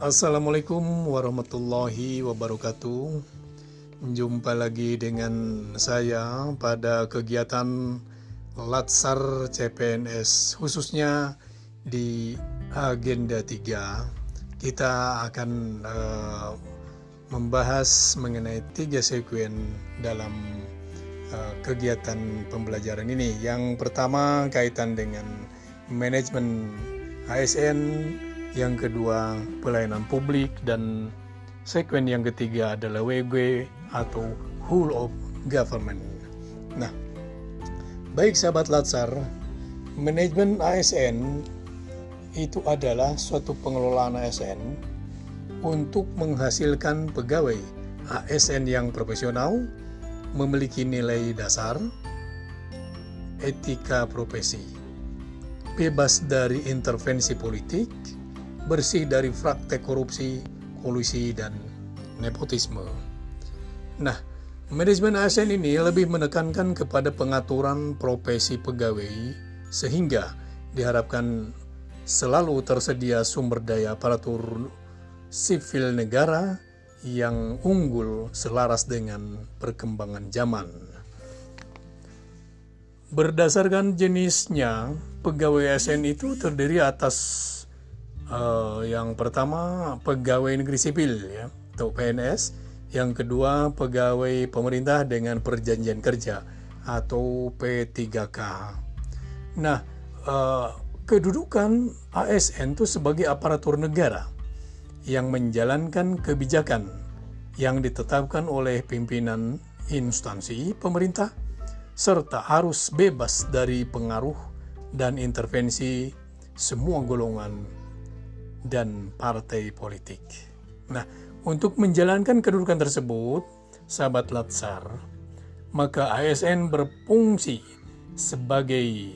Assalamualaikum warahmatullahi wabarakatuh. Jumpa lagi dengan saya pada kegiatan Latsar CPNS khususnya di agenda 3 kita akan uh, membahas mengenai tiga sekuen dalam uh, kegiatan pembelajaran ini. Yang pertama kaitan dengan manajemen ASN, yang kedua pelayanan publik dan sekuen yang ketiga adalah WG atau whole of government. Nah, baik sahabat Latsar, manajemen ASN itu adalah suatu pengelolaan ASN untuk menghasilkan pegawai ASN yang profesional, memiliki nilai dasar, etika profesi, bebas dari intervensi politik, bersih dari praktek korupsi, kolusi, dan nepotisme. Nah, manajemen ASN ini lebih menekankan kepada pengaturan profesi pegawai sehingga diharapkan selalu tersedia sumber daya aparatur sipil negara yang unggul selaras dengan perkembangan zaman. Berdasarkan jenisnya, pegawai ASN itu terdiri atas uh, yang pertama pegawai negeri sipil ya, atau PNS, yang kedua, pegawai pemerintah dengan perjanjian kerja atau P3K. Nah, eh, kedudukan ASN itu sebagai aparatur negara yang menjalankan kebijakan yang ditetapkan oleh pimpinan instansi pemerintah serta harus bebas dari pengaruh dan intervensi semua golongan dan partai politik. Nah, untuk menjalankan kedudukan tersebut, sahabat Latsar, maka ASN berfungsi sebagai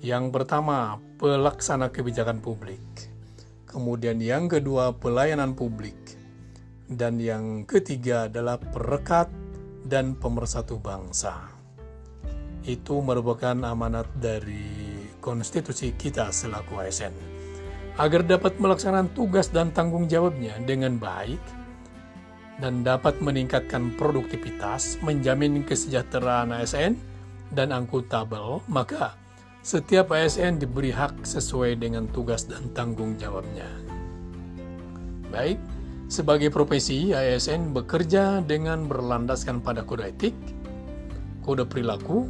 yang pertama pelaksana kebijakan publik, kemudian yang kedua pelayanan publik, dan yang ketiga adalah perekat dan pemersatu bangsa. Itu merupakan amanat dari konstitusi kita selaku ASN agar dapat melaksanakan tugas dan tanggung jawabnya dengan baik dan dapat meningkatkan produktivitas, menjamin kesejahteraan ASN dan angkutabel, maka setiap ASN diberi hak sesuai dengan tugas dan tanggung jawabnya. Baik, sebagai profesi, ASN bekerja dengan berlandaskan pada kode etik, kode perilaku,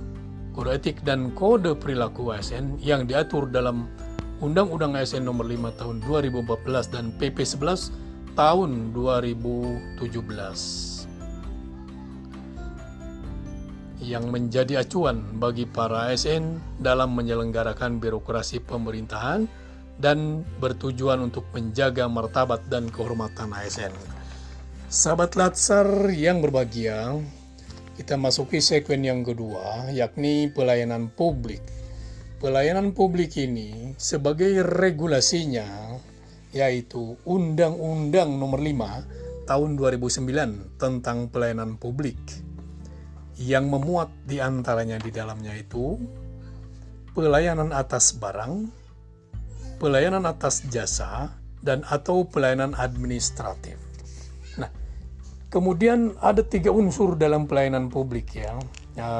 kode etik dan kode perilaku ASN yang diatur dalam Undang-Undang ASN Nomor 5 Tahun 2014 dan PP 11 Tahun 2017 yang menjadi acuan bagi para ASN dalam menyelenggarakan birokrasi pemerintahan dan bertujuan untuk menjaga martabat dan kehormatan ASN. Sahabat Latsar yang berbahagia, kita masuki sekuen yang kedua, yakni pelayanan publik pelayanan publik ini sebagai regulasinya yaitu Undang-Undang Nomor 5 Tahun 2009 tentang pelayanan publik yang memuat di antaranya di dalamnya itu pelayanan atas barang, pelayanan atas jasa, dan atau pelayanan administratif. Nah, kemudian ada tiga unsur dalam pelayanan publik ya. ya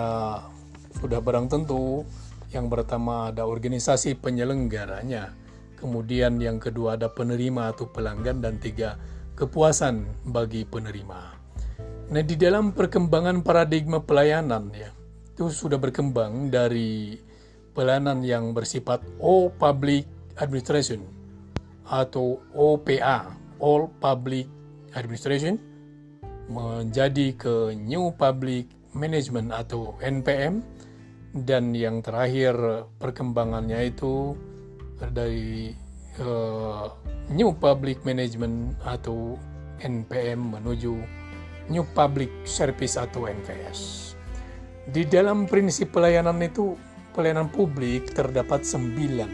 sudah barang tentu yang pertama ada organisasi penyelenggaranya, kemudian yang kedua ada penerima atau pelanggan, dan tiga kepuasan bagi penerima. Nah, di dalam perkembangan paradigma pelayanan ya, itu sudah berkembang dari pelayanan yang bersifat O Public Administration atau OPA, All Public Administration, menjadi ke New Public Management atau NPM, dan yang terakhir perkembangannya itu dari uh, New Public Management atau NPM menuju New Public Service atau NPS. Di dalam prinsip pelayanan itu, pelayanan publik terdapat sembilan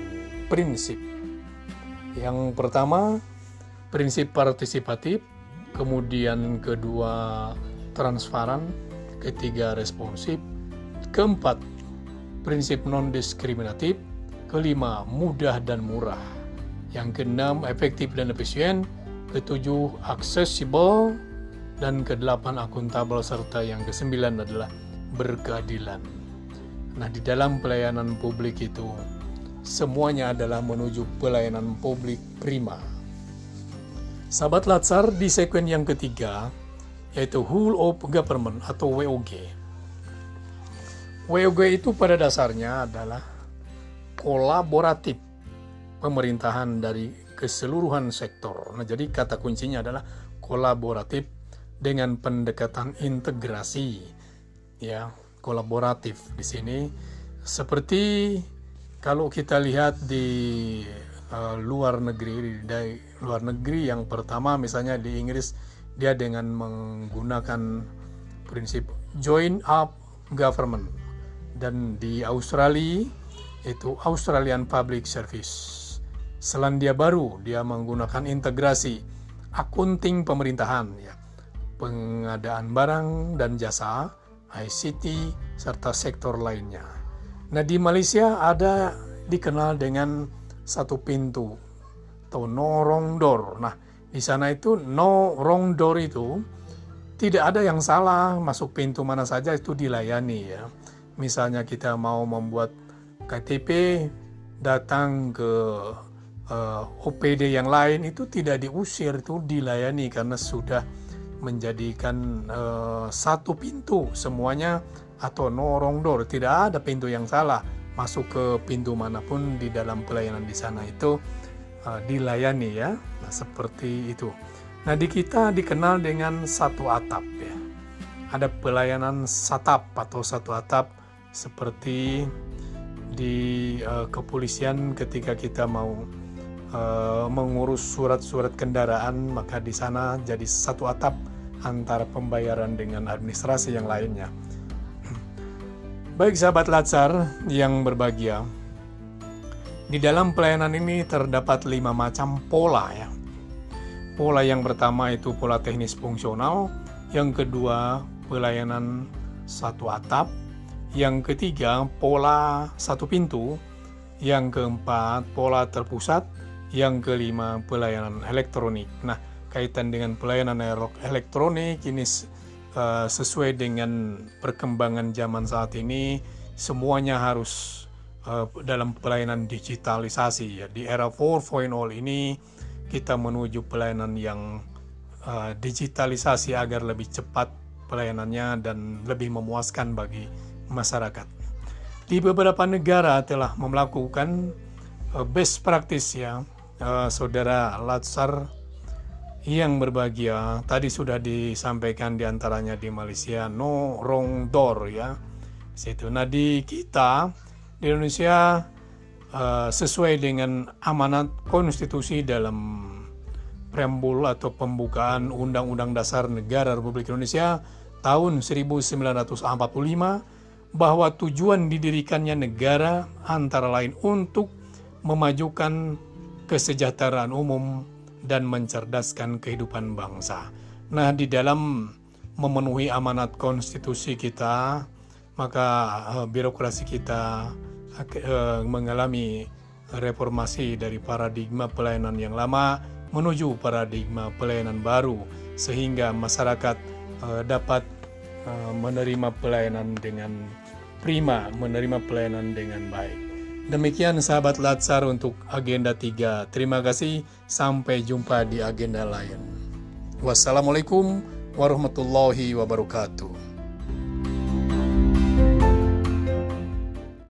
prinsip. Yang pertama, prinsip partisipatif, kemudian kedua transparan, ketiga responsif, keempat prinsip non-diskriminatif, kelima mudah dan murah, yang keenam efektif dan efisien, ketujuh accessible, dan kedelapan akuntabel serta yang kesembilan adalah berkeadilan. Nah, di dalam pelayanan publik itu semuanya adalah menuju pelayanan publik prima. Sahabat Latsar di sekuen yang ketiga yaitu Whole of Government atau WOG. WOG itu pada dasarnya adalah kolaboratif pemerintahan dari keseluruhan sektor. Nah, jadi kata kuncinya adalah kolaboratif dengan pendekatan integrasi. Ya, kolaboratif di sini seperti kalau kita lihat di uh, luar negeri di luar negeri yang pertama misalnya di Inggris dia dengan menggunakan prinsip join up government dan di Australia itu Australian Public Service Selandia Baru dia menggunakan integrasi akunting pemerintahan ya, pengadaan barang dan jasa, ICT serta sektor lainnya. Nah, di Malaysia ada dikenal dengan satu pintu atau no wrong door. Nah, di sana itu no wrong door itu tidak ada yang salah, masuk pintu mana saja itu dilayani ya. Misalnya kita mau membuat KTP datang ke uh, eh, OPD yang lain itu tidak diusir itu dilayani karena sudah menjadikan uh, satu pintu semuanya atau no wrong door. Tidak ada pintu yang salah. Masuk ke pintu mana pun di dalam pelayanan di sana itu uh, dilayani ya. Nah, seperti itu. Nah di kita dikenal dengan satu atap ya. Ada pelayanan satap atau satu atap seperti di uh, kepolisian ketika kita mau uh, mengurus surat-surat kendaraan, maka di sana jadi satu atap antara pembayaran dengan administrasi yang lainnya. Baik sahabat Latsar yang berbahagia, di dalam pelayanan ini terdapat lima macam pola ya. Pola yang pertama itu pola teknis fungsional, yang kedua pelayanan satu atap, yang ketiga pola satu pintu, yang keempat pola terpusat, yang kelima, pelayanan elektronik. Nah, kaitan dengan pelayanan elektronik ini uh, sesuai dengan perkembangan zaman saat ini, semuanya harus uh, dalam pelayanan digitalisasi ya. Di era 4.0 ini kita menuju pelayanan yang uh, digitalisasi agar lebih cepat pelayanannya dan lebih memuaskan bagi masyarakat. Di beberapa negara telah melakukan best practice ya uh, saudara Latsar yang berbahagia. Tadi sudah disampaikan di antaranya di Malaysia no wrong door ya. Situ. Nah di kita di Indonesia uh, sesuai dengan amanat konstitusi dalam preambul atau pembukaan Undang-Undang Dasar Negara Republik Indonesia tahun 1945 bahwa tujuan didirikannya negara antara lain untuk memajukan kesejahteraan umum, dan mencerdaskan kehidupan bangsa. Nah, di dalam memenuhi amanat konstitusi kita, maka uh, birokrasi kita uh, mengalami reformasi dari paradigma pelayanan yang lama menuju paradigma pelayanan baru sehingga masyarakat uh, menerima pelayanan dengan prima, menerima pelayanan dengan baik. Demikian sahabat Latsar untuk agenda 3. Terima kasih, sampai jumpa di agenda lain. Wassalamualaikum warahmatullahi wabarakatuh.